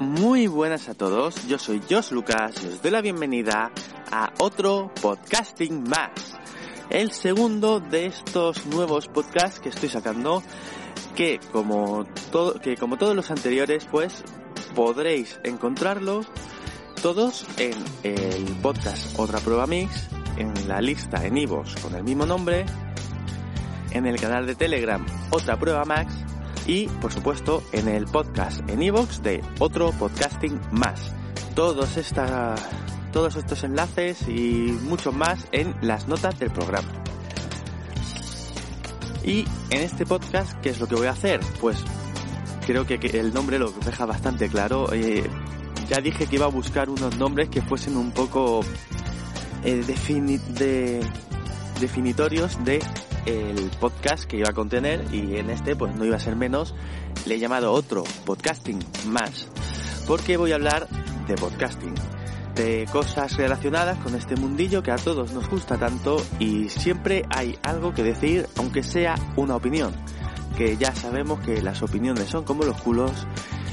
Muy buenas a todos, yo soy Josh Lucas y os doy la bienvenida a otro podcasting más. El segundo de estos nuevos podcasts que estoy sacando, que como, todo, que como todos los anteriores, pues podréis encontrarlos todos en el podcast Otra Prueba Mix, en la lista en Ivos con el mismo nombre, en el canal de Telegram Otra Prueba Max y, por supuesto, en el podcast en iVoox de otro podcasting más. Todos, esta, todos estos enlaces y mucho más en las notas del programa. Y en este podcast, ¿qué es lo que voy a hacer? Pues creo que, el nombre lo deja bastante claro. Eh, ya dije que iba a buscar unos nombres que fuesen un poco eh, defini de, definitorios de el podcast que iba a contener y en este pues no iba a ser menos le he llamado otro podcasting más porque voy a hablar de podcasting de cosas relacionadas con este mundillo que a todos nos gusta tanto y siempre hay algo que decir aunque sea una opinión que ya sabemos que las opiniones son como los culos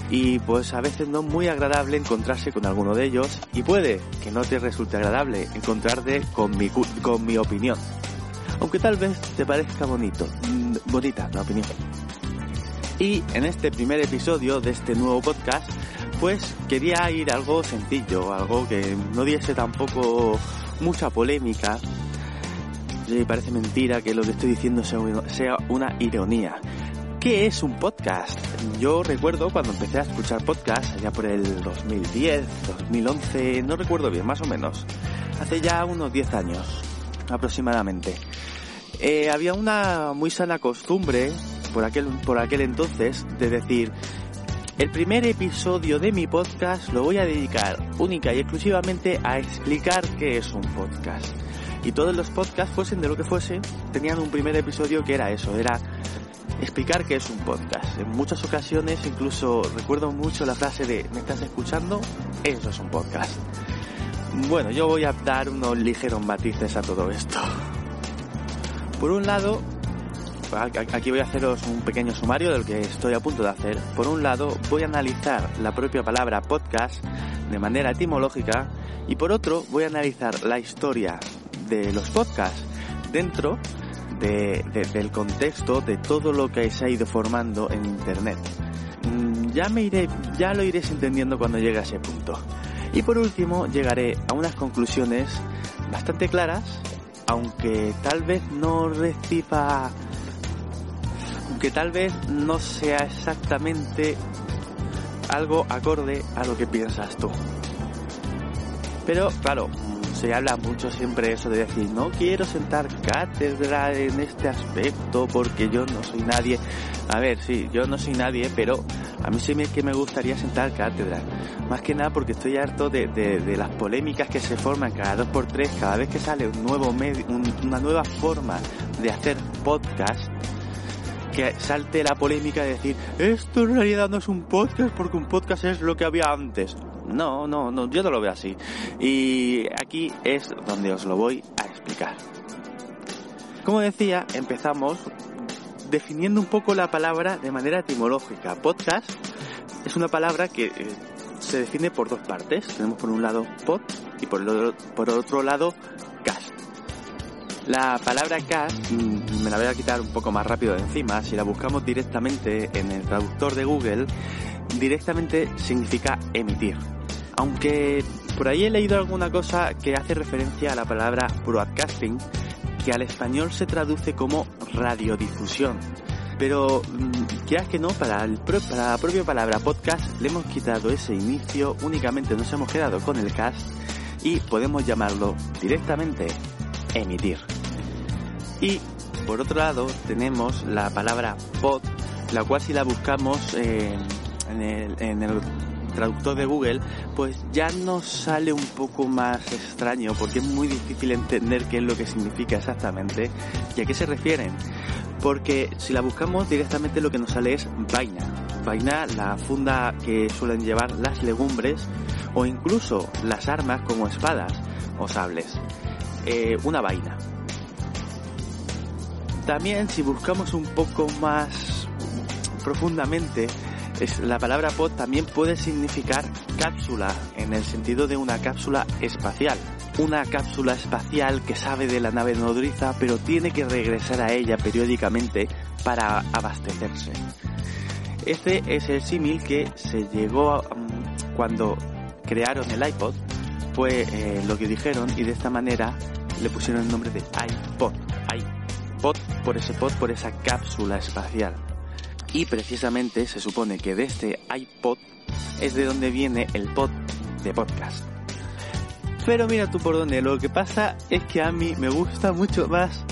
y pues a veces no es muy agradable encontrarse con alguno de ellos y puede que no te resulte agradable encontrarte con mi, con mi opinión aunque tal vez te parezca bonito, mm, bonita la opinión. Y en este primer episodio de este nuevo podcast, pues quería ir algo sencillo, algo que no diese tampoco mucha polémica. Me parece mentira que lo que estoy diciendo sea una ironía. ¿Qué es un podcast? Yo recuerdo cuando empecé a escuchar podcasts, allá por el 2010, 2011, no recuerdo bien, más o menos. Hace ya unos 10 años aproximadamente. Eh, había una muy sana costumbre por aquel, por aquel entonces de decir, el primer episodio de mi podcast lo voy a dedicar única y exclusivamente a explicar qué es un podcast. Y todos los podcasts, fuesen de lo que fuese, tenían un primer episodio que era eso, era explicar qué es un podcast. En muchas ocasiones incluso recuerdo mucho la frase de ¿me estás escuchando? Eso es un podcast. Bueno, yo voy a dar unos ligeros matices a todo esto. Por un lado, aquí voy a haceros un pequeño sumario del que estoy a punto de hacer. Por un lado, voy a analizar la propia palabra podcast de manera etimológica y por otro, voy a analizar la historia de los podcasts dentro del contexto de todo lo que se ha ido formando en Internet. Mm, ya me iré, ya lo iréis entendiendo cuando llegue a ese punto. Y por último, llegaré a unas conclusiones bastante claras aunque tal vez no reciba, aunque tal vez no sea exactamente algo acorde a lo que piensas tú. Pero claro, se habla mucho siempre eso de decir, no quiero sentar cátedra en este aspecto porque yo no soy nadie. A ver, sí, yo no soy nadie, pero a mí sí que me gustaría sentar cátedra. Más que nada porque estoy harto de, de, las polémicas que se forman cada dos por tres, cada vez que sale un nuevo medio, una nueva forma de hacer podcast que salte la polémica de decir esto en realidad no es un podcast porque un podcast es lo que había antes. No, no, no, yo no lo veo así. Y aquí es donde os lo voy a explicar. Como decía, empezamos definiendo un poco la palabra de manera etimológica. Podcast es una palabra que eh, se define por dos partes. Tenemos por un lado pod y por, el por otro lado cast. La palabra cast mm, me la voy a quitar un poco más rápido de encima. Si la buscamos directamente en el traductor de Google, directamente significa emitir aunque por ahí he leído alguna cosa que hace referencia a la palabra broadcasting, que al español se traduce como radiodifusión. Pero, mm, quieras que no, para, la propia palabra podcast le hemos quitado ese inicio, únicamente nos hemos quedado con el cast y podemos llamarlo directamente emitir. Y por otro lado tenemos la palabra pod, la cual si la buscamos en, en el traductor de Google, pues ya nos sale un poco más extraño porque es muy difícil entender qué es lo que significa exactamente y a qué se refieren. Porque si la buscamos directamente lo que nos sale es vaina. Vaina, la funda que suelen llevar las legumbres o incluso las armas como espadas o sables. Eh, una vaina. También si buscamos un poco más profundamente, la palabra pod también puede significar cápsula, en el sentido de una cápsula espacial. Una cápsula espacial que sabe de la nave nodriza, pero tiene que regresar a ella periódicamente para abastecerse. Este es el símil que se llegó mm, cuando crearon el iPod, fue eh, lo que dijeron y de esta manera le pusieron el nombre de iPod. iPod por ese pod, por esa cápsula espacial. Y precisamente se supone que de este iPod es de donde viene el pod de podcast. Pero mira tú por dónde, lo que pasa es que a mí me gusta mucho más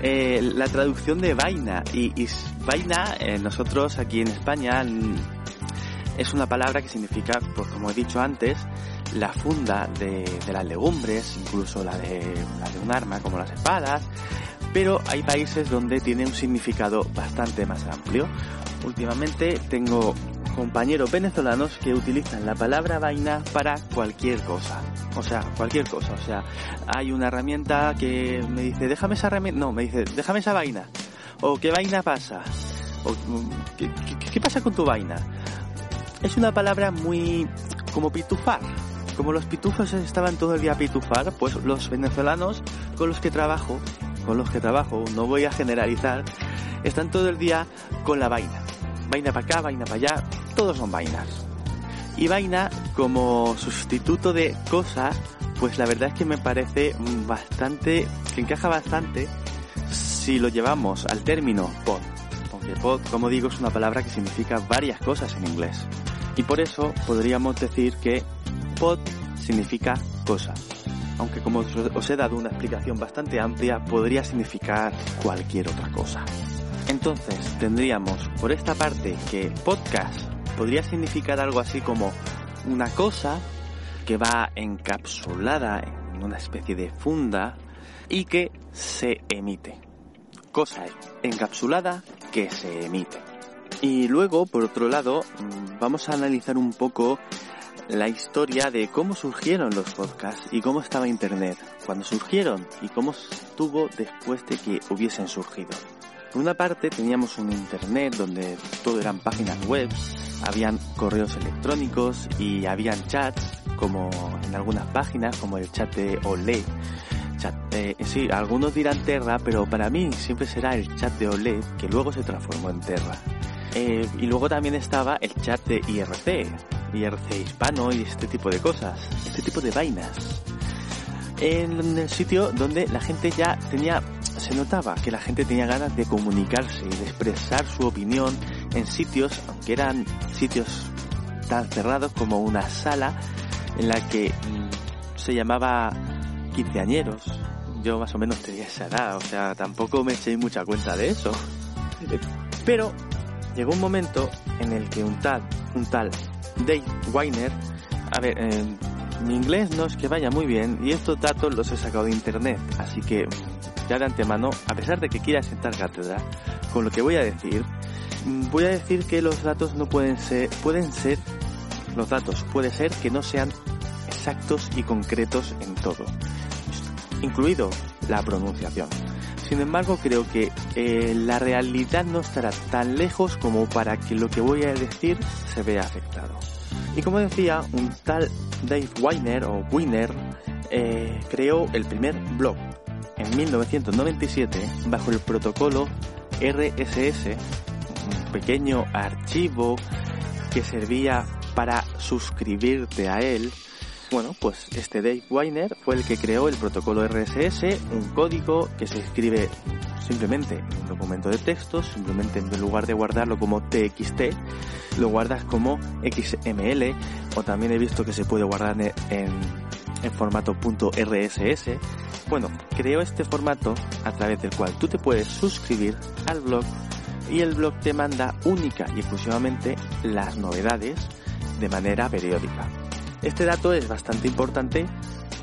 eh, la traducción de vaina. Y, vaina, eh, nosotros aquí en España es una palabra que significa, pues como he dicho antes, la funda de, las legumbres, incluso la de un arma como las espadas, pero hay países donde tiene un significado bastante más amplio. Últimamente tengo compañeros venezolanos que utilizan la palabra vaina para cualquier cosa. O sea, cualquier cosa. O sea, hay una herramienta que me dice, déjame esa herramienta. No, me dice, déjame esa vaina. O qué vaina pasa. ¿qué, pasa con tu vaina? Es una palabra muy como pitufar. Como los pitufos estaban todo el día pitufar, pues los venezolanos con los que trabajo, con los que trabajo, no voy a generalizar, están todo el día con la vaina vaina para acá, vaina para allá, todos son vainas. Y vaina como sustituto de cosa, pues la verdad es que me parece bastante, que encaja bastante si lo llevamos al término pod. Porque pod, como digo, es una palabra que significa varias cosas en inglés. Y por eso podríamos decir que pod significa cosa. Aunque como os he dado una explicación bastante amplia, podría significar cualquier otra cosa. Entonces tendríamos por esta parte que podcast podría significar algo así como una cosa que va encapsulada en una especie de funda y que se emite. Cosa encapsulada que se emite. Y luego, por otro lado, mm, vamos a analizar un poco la historia de cómo surgieron los podcasts y cómo estaba Internet, cuando surgieron y cómo estuvo después de que hubiesen surgido. Por una parte teníamos un internet donde todo eran páginas web, habían correos electrónicos y habían chats como en algunas páginas como el chat de Olé. Eh, sí, algunos dirán Terra, pero para mí siempre será el chat de Olé que luego se transformó en Terra. Eh, y luego también estaba el chat de IRC, IRC hispano y este tipo de cosas, este tipo de vainas. En el sitio donde la gente ya tenía se notaba que la gente tenía ganas de comunicarse y de expresar su opinión en sitios, aunque eran sitios tan cerrados como una sala en la que mm, se llamaba quinceañeros. Yo más o menos tenía esa edad, o sea, tampoco me eché mucha cuenta de eso. Pero llegó un momento en el que un tal, un tal Dave Weiner, a ver, eh, mi inglés no es que vaya muy bien y estos datos los he sacado de internet, así que ya de antemano, a pesar de que quiera sentar cátedra, con lo que voy a decir, mm, voy a decir que los datos no pueden ser, pueden ser, los datos puede ser que no sean exactos y concretos en todo, incluido la pronunciación. Sin embargo, creo que eh, la realidad no estará tan lejos como para que lo que voy a decir se vea afectado. Y como decía, un tal Dave Weiner o Wiener eh, creó el primer blog en 1997 bajo el protocolo RSS, un pequeño archivo que servía para suscribirte a él. Bueno, pues este Dave Weiner fue el que creó el protocolo RSS, un código que se escribe simplemente en un documento de texto, simplemente en lugar de guardarlo como TXT, lo guardas como XML o también he visto que se puede guardar en en formato .rss, bueno, creó este formato a través del cual tú te puedes suscribir al blog y el blog te manda única y exclusivamente las novedades de manera periódica. Este dato es bastante importante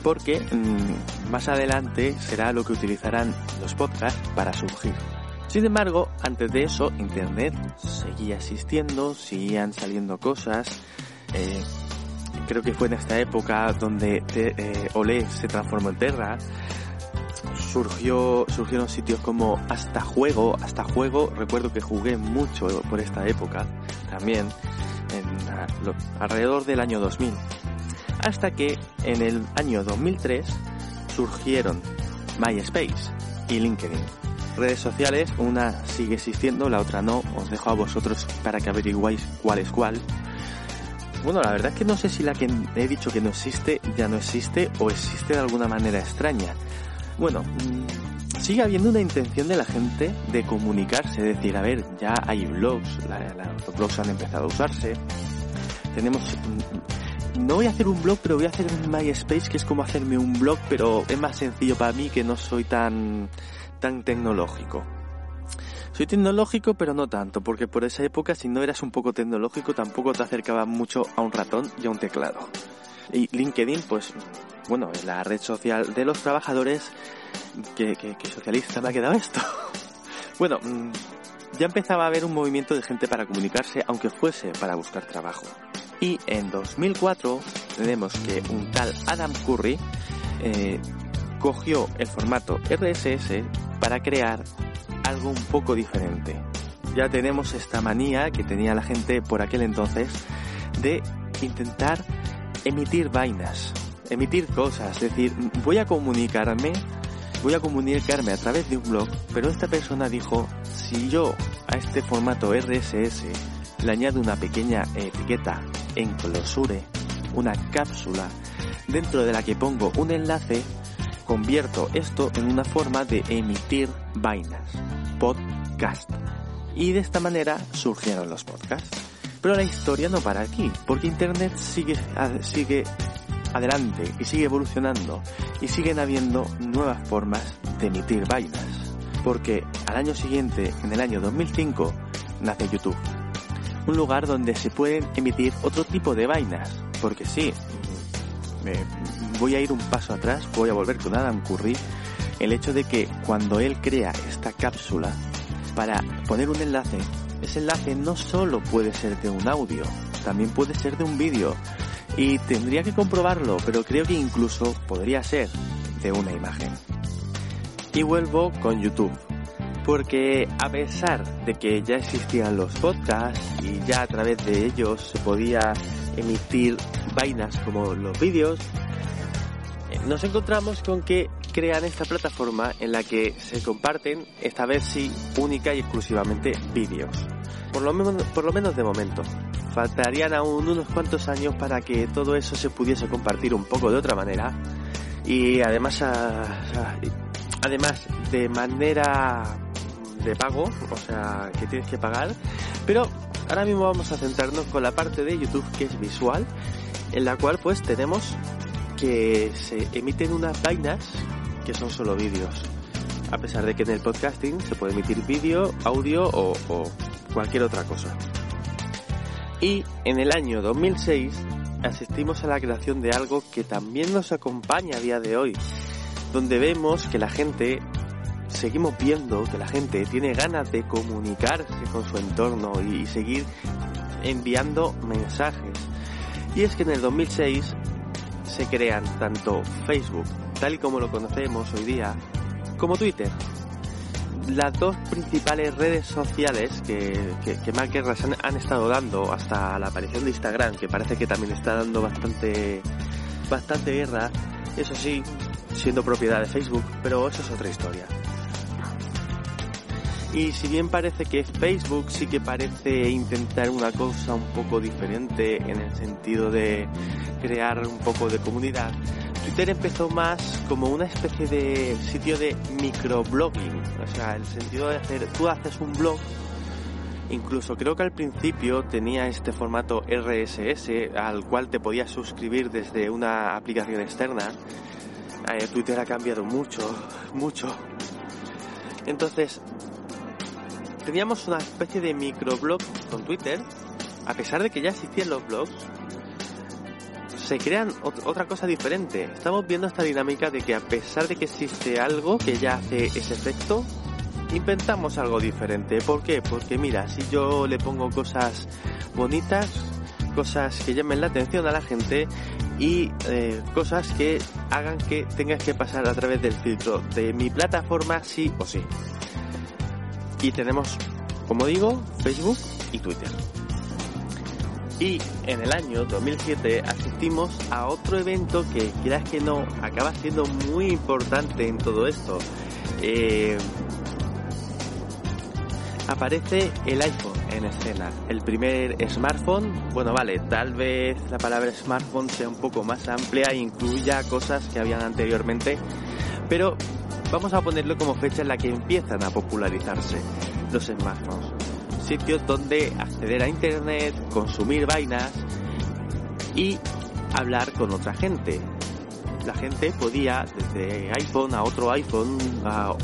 porque mmm, más adelante será lo que utilizarán los podcasts para surgir. Sin embargo, antes de eso, Internet seguía existiendo, seguían saliendo cosas. Eh, creo que fue en esta época donde eh, Olé se transformó en Terra. Surgió, surgieron sitios como Hasta Juego. Hasta Juego, recuerdo que jugué mucho por esta época también, en, alrededor del año 2000. Hasta que en el año 2003 surgieron MySpace y LinkedIn redes sociales, una sigue existiendo, la otra no. Os dejo a vosotros para que averiguáis cuál es cuál. Bueno, la verdad es que no sé si la que he dicho que no existe ya no existe o existe de alguna manera extraña. Bueno, mm, sigue habiendo una intención de la gente de comunicarse, decir, a ver, ya hay blogs, los blogs han empezado a usarse. Tenemos mm, no voy a hacer un blog, pero voy a hacer un MySpace, que es como hacerme un blog, pero es más sencillo para mí que no soy tan tan tecnológico. Soy tecnológico, pero no tanto, porque por esa época si no eras un poco tecnológico tampoco te acercaba mucho a un ratón y a un teclado. Y LinkedIn, pues, bueno, es la red social de los trabajadores. que, socialista me ha quedado esto? bueno, mm, ya empezaba a haber un movimiento de gente para comunicarse, aunque fuese para buscar trabajo. Y en 2004 tenemos que un tal Adam Curry eh, cogió el formato RSS para crear algo un poco diferente. Ya tenemos esta manía que tenía la gente por aquel entonces de intentar emitir vainas, emitir cosas, es decir, voy a comunicarme, voy a comunicarme a través de un blog, pero esta persona dijo, si yo a este formato RSS le añado una pequeña etiqueta en closure, una cápsula, dentro de la que pongo un enlace, convierto esto en una forma de emitir vainas, podcast. Y de esta manera surgieron los podcasts. Pero la historia no para aquí, porque Internet sigue, sigue adelante y sigue evolucionando y siguen habiendo nuevas formas de emitir vainas. Porque al año siguiente, en el año 2005, nace YouTube. Un lugar donde se pueden emitir otro tipo de vainas. Porque sí, voy a ir un paso atrás, voy a volver con Adam Curry, el hecho de que cuando él crea esta cápsula para poner un enlace, ese enlace no solo puede ser de un audio, también puede ser de un vídeo. Y tendría que comprobarlo, pero creo que incluso podría ser de una imagen. Y vuelvo con YouTube. Porque a pesar de que ya existían los podcasts y ya a través de ellos se podía emitir vainas como los vídeos, nos encontramos con que crean esta plataforma en la que se comparten, esta vez sí, única y exclusivamente vídeos. Por lo, menos, por lo menos de momento. Faltarían aún unos cuantos años para que todo eso se pudiese compartir un poco de otra manera. Y además, además de manera de pago, o sea, que tienes que pagar. Pero ahora mismo vamos a centrarnos con la parte de YouTube que es visual, en la cual pues tenemos que se emiten unas vainas que son solo vídeos. A pesar de que en el podcasting se puede emitir vídeo, audio o, cualquier otra cosa. Y en el año 2006 asistimos a la creación de algo que también nos acompaña a día de hoy, donde vemos que la gente, seguimos viendo que la gente tiene ganas de comunicarse con su entorno y seguir enviando mensajes. Y es que en el 2006 se crean tanto Facebook, tal y como lo conocemos hoy día, como Twitter. Las dos principales redes sociales que, que, Mark han, han, estado dando hasta la aparición de Instagram, que parece que también está dando bastante, bastante guerra, eso sí, siendo propiedad de Facebook, pero eso es otra historia. Y si bien parece que Facebook sí que parece intentar una cosa un poco diferente en el sentido de crear un poco de comunidad, Twitter empezó más como una especie de sitio de microblogging, o sea, el sentido de hacer, tú haces un blog Incluso creo que al principio tenía este formato RSS al cual te podías suscribir desde una aplicación externa. Eh, Twitter ha cambiado mucho, mucho. Entonces, teníamos una especie de microblog con Twitter, a pesar de que ya existían los blogs, se crean otra cosa diferente. Estamos viendo esta dinámica de que a pesar de que existe algo que ya hace ese efecto, inventamos algo diferente. ¿Por qué? Porque mira, si yo le pongo cosas bonitas, cosas que llamen la atención a la gente y eh, cosas que hagan que tengas que pasar a través del filtro de mi plataforma sí o sí. Y tenemos, como digo, Facebook y Twitter. Y en el año 2007 asistimos a otro evento que, quieras que no, acaba siendo muy importante en todo esto. Eh, aparece el iPhone en escena. El primer smartphone, bueno, vale, tal vez la palabra smartphone sea un poco más amplia e incluya cosas que habían anteriormente, pero vamos a ponerlo como fecha en la que empiezan a popularizarse los smartphones. Sitios donde acceder a internet, consumir vainas y hablar con otra gente la gente podía, desde iPhone a otro iPhone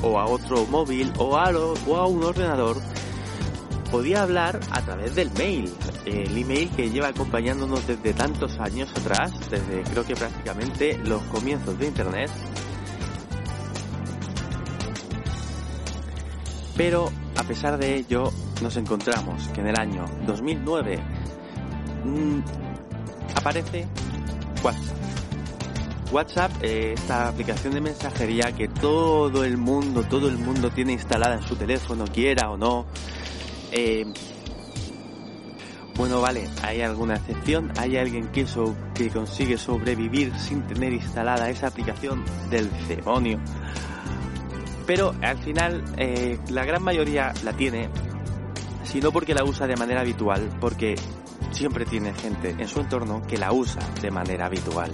o a otro móvil o o a un ordenador, podía hablar a través del mail. El email que lleva acompañándonos desde tantos años atrás, desde creo que prácticamente los comienzos de Internet. Pero a pesar de ello, nos encontramos que en el año 2009 mm, aparece WhatsApp. WhatsApp, eh, esta aplicación de mensajería que todo el mundo, todo el mundo tiene instalada en su teléfono, quiera o no. Eh, bueno, vale, hay alguna excepción, hay alguien que, que consigue sobrevivir sin tener instalada esa aplicación del demonio. Pero al final eh, la gran mayoría la tiene, sino porque la usa de manera habitual, porque siempre tiene gente en su entorno que la usa de manera habitual.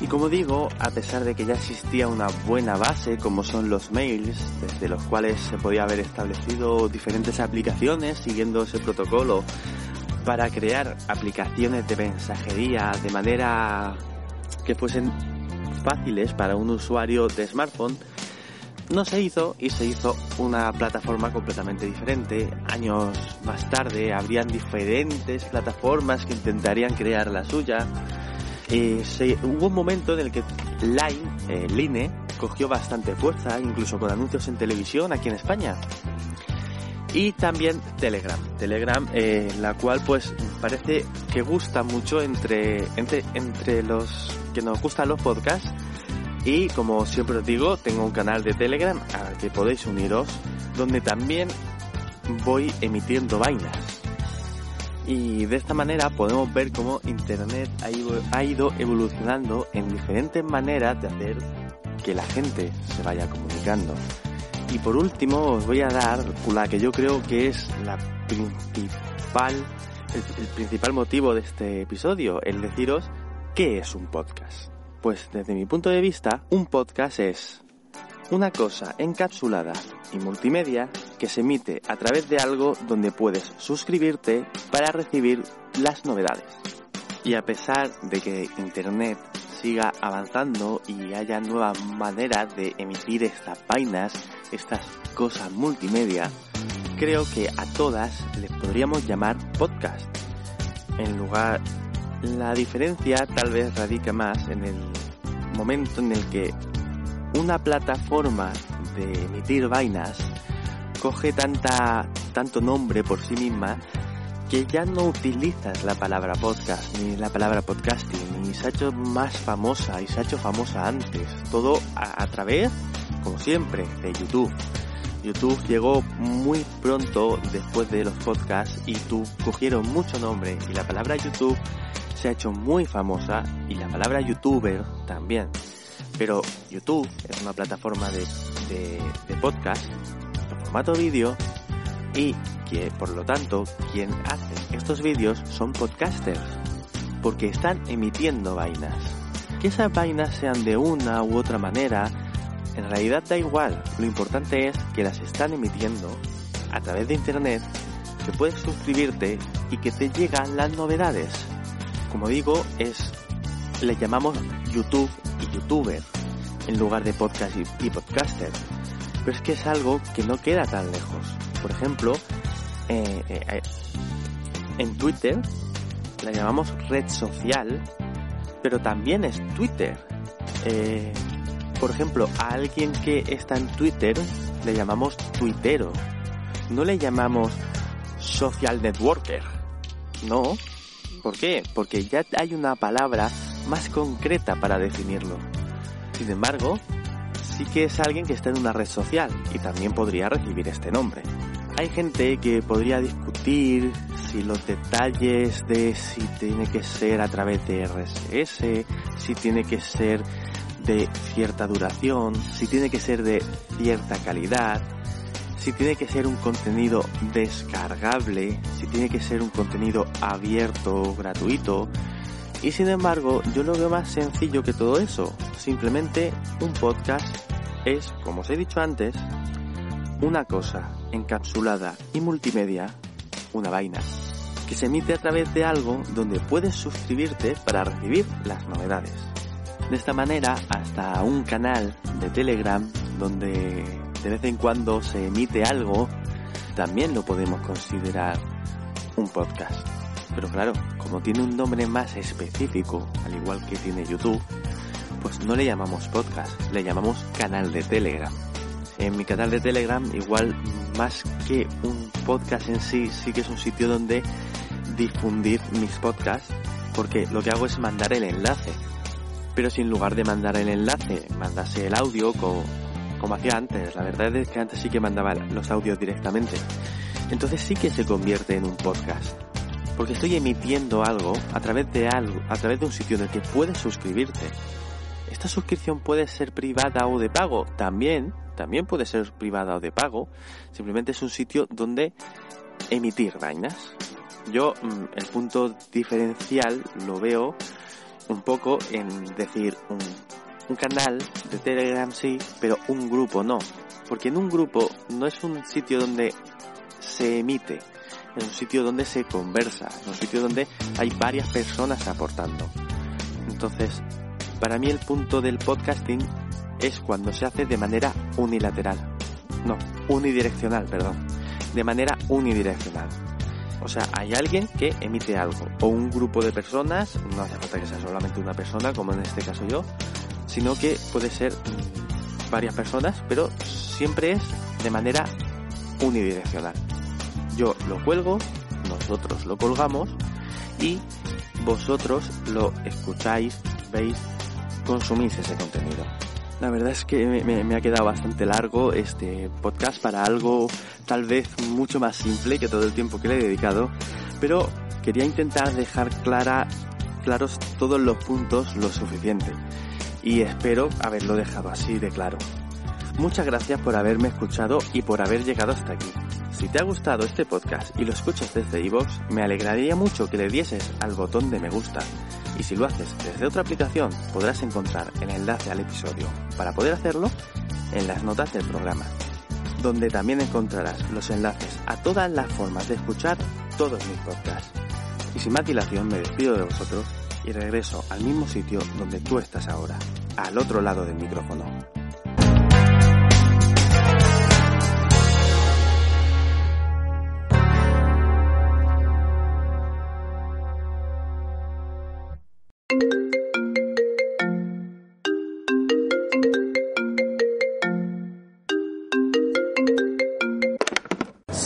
Y como digo, a pesar de que ya existía una buena base como son los mails, desde los cuales se podía haber establecido diferentes aplicaciones siguiendo ese protocolo para crear aplicaciones de mensajería de manera que fuesen fáciles para un usuario de smartphone, no se hizo y se hizo una plataforma completamente diferente. Años más tarde habrían diferentes plataformas que intentarían crear la suya eh, hubo un momento en el que Line, eh, Line, cogió bastante fuerza, incluso con anuncios en televisión aquí en España. Y también Telegram, Telegram, eh, la cual pues parece que gusta mucho entre, entre, entre los nos gustan los podcasts. Y como siempre os digo, tengo un canal de Telegram al que podéis uniros, donde también voy emitiendo vainas y de esta manera podemos ver cómo Internet ha ido evolucionando en diferentes maneras de hacer que la gente se vaya comunicando. Y por último os voy a dar la que yo creo que es la principal, el, principal motivo de este episodio, el deciros qué es un podcast. Pues desde mi punto de vista, un podcast es una cosa encapsulada y multimedia que se emite a través de algo donde puedes suscribirte para recibir las novedades. Y a pesar de que Internet siga avanzando y haya nuevas maneras de emitir estas vainas, estas cosas multimedia, creo que a todas les podríamos llamar podcast. En lugar, la diferencia tal vez radica más en el momento en el que una plataforma de emitir vainas coge tanta, tanto nombre por sí misma que ya no utilizas la palabra podcast ni la palabra podcasting ni se ha hecho más famosa y se ha hecho famosa antes. Todo a, a través, como siempre, de YouTube. YouTube llegó muy pronto después de los podcasts y tú cogieron mucho nombre y la palabra YouTube se ha hecho muy famosa y la palabra youtuber también. Pero YouTube es una plataforma de, de, podcast en formato vídeo y que por lo tanto quien hace estos vídeos son podcasters porque están emitiendo vainas. Que esas vainas sean de una u otra manera, en realidad da igual. Lo importante es que las están emitiendo a través de internet, que puedes suscribirte y que te llegan las novedades. Como digo, es le llamamos YouTube y YouTuber en lugar de podcast y, podcaster. Pero es que es algo que no queda tan lejos. Por ejemplo, eh, eh, eh, en Twitter la llamamos red social, pero también es Twitter. por ejemplo, a alguien que está en Twitter le llamamos tuitero. No le llamamos social networker. No. ¿Por qué? Porque ya hay una palabra más concreta para definirlo. Sin embargo, sí que es alguien que está en una red social y también podría recibir este nombre. Hay gente que podría discutir si los detalles de si tiene que ser a través de RSS, si tiene que ser de cierta duración, si tiene que ser de cierta calidad, si tiene que ser un contenido descargable, si tiene que ser un contenido abierto, gratuito. Y sin embargo, yo lo veo más sencillo que todo eso. Simplemente un podcast es, como os he dicho antes, una cosa encapsulada y multimedia, una vaina, que se emite a través de algo donde puedes suscribirte para recibir las novedades. De esta manera, hasta un canal de Telegram donde de vez en cuando se emite algo, también lo podemos considerar un podcast. Pero claro, como tiene un nombre más específico, al igual que tiene YouTube, pues no le llamamos podcast, le llamamos canal de Telegram. En mi canal de Telegram, igual más que un podcast en sí, sí que es un sitio donde difundir mis podcasts, porque lo que hago es mandar el enlace. Pero si en lugar de mandar el enlace, mandase el audio con, como hacía antes. La verdad es que antes sí que mandaba los audios directamente. Entonces sí que se convierte en un podcast. Porque estoy emitiendo algo a través de algo, a través de un sitio en el que puedes suscribirte. Esta suscripción puede ser privada o de pago. También, también puede ser privada o de pago. Simplemente es un sitio donde emitir vainas. Yo mm, el punto diferencial lo veo un poco en decir un un canal de Telegram sí, pero un grupo no. Porque en un grupo no es un sitio donde se emite, es un sitio donde se conversa, es un sitio donde hay varias personas aportando. Entonces, para mí el punto del podcasting es cuando se hace de manera unilateral. No, unidireccional, perdón. De manera unidireccional. O sea, hay alguien que emite algo, o un grupo de personas, no hace falta que sea solamente una persona, como en este caso yo, sino que puede ser varias personas, pero siempre es de manera unidireccional. Yo lo cuelgo, nosotros lo colgamos y vosotros lo escucháis, veis, consumís ese contenido. La verdad es que me, ha quedado bastante largo este podcast para algo tal vez mucho más simple que todo el tiempo que le he dedicado, pero quería intentar dejar clara, claros todos los puntos lo suficiente y espero haberlo dejado así de claro. Muchas gracias por haberme escuchado y por haber llegado hasta aquí. Si te ha gustado este podcast y lo escuchas desde iVoox, me alegraría mucho que le dieses al botón de me gusta. Y si lo haces desde otra aplicación, podrás encontrar el enlace al episodio. Para poder hacerlo, en las notas del programa, donde también encontrarás los enlaces a todas las formas de escuchar todos mis podcasts. Y sin más dilación me despido de vosotros y regreso al mismo sitio donde tú estás ahora, al otro lado del micrófono.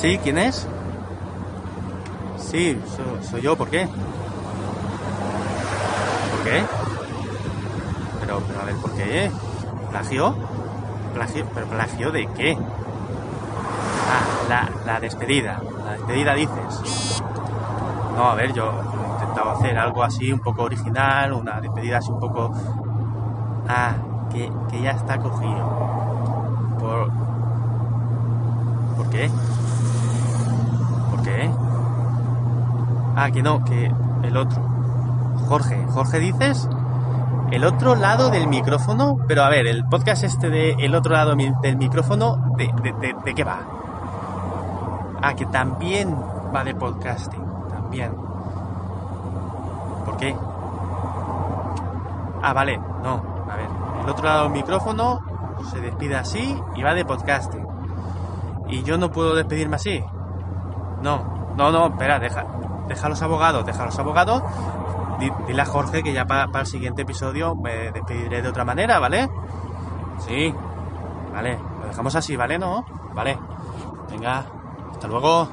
Sí, ¿quién es? Sí, soy yo, ¿por qué? Qué? Pero, pero a ver, ¿por qué? ¿Plagio? ¿Plagio? ¿Pero plagio de qué? Ah, la, la despedida. La despedida dices. No, a ver, yo he intentado hacer algo así un poco original, una despedida así un poco... Ah, que, que ya está cogido. Por... ¿Por qué? ¿Por qué? Ah, que no, que el otro. Jorge. Jorge dices el otro lado del micrófono, pero a ver, el podcast este de el otro lado del micrófono, ¿de, de, qué va? Ah, que también va de podcasting. También. ¿Por qué? Ah, vale. No. A ver. El otro lado del micrófono se despide así y va de podcasting. Y yo no puedo despedirme así. No. No, no. Espera. Deja, deja los abogados. Deja los abogados. Di- Dile a Jorge que ya para, para el siguiente episodio me despediré de otra manera, ¿vale? Sí. Vale. Lo dejamos así, ¿vale? ¿No? Vale. Venga. Hasta luego.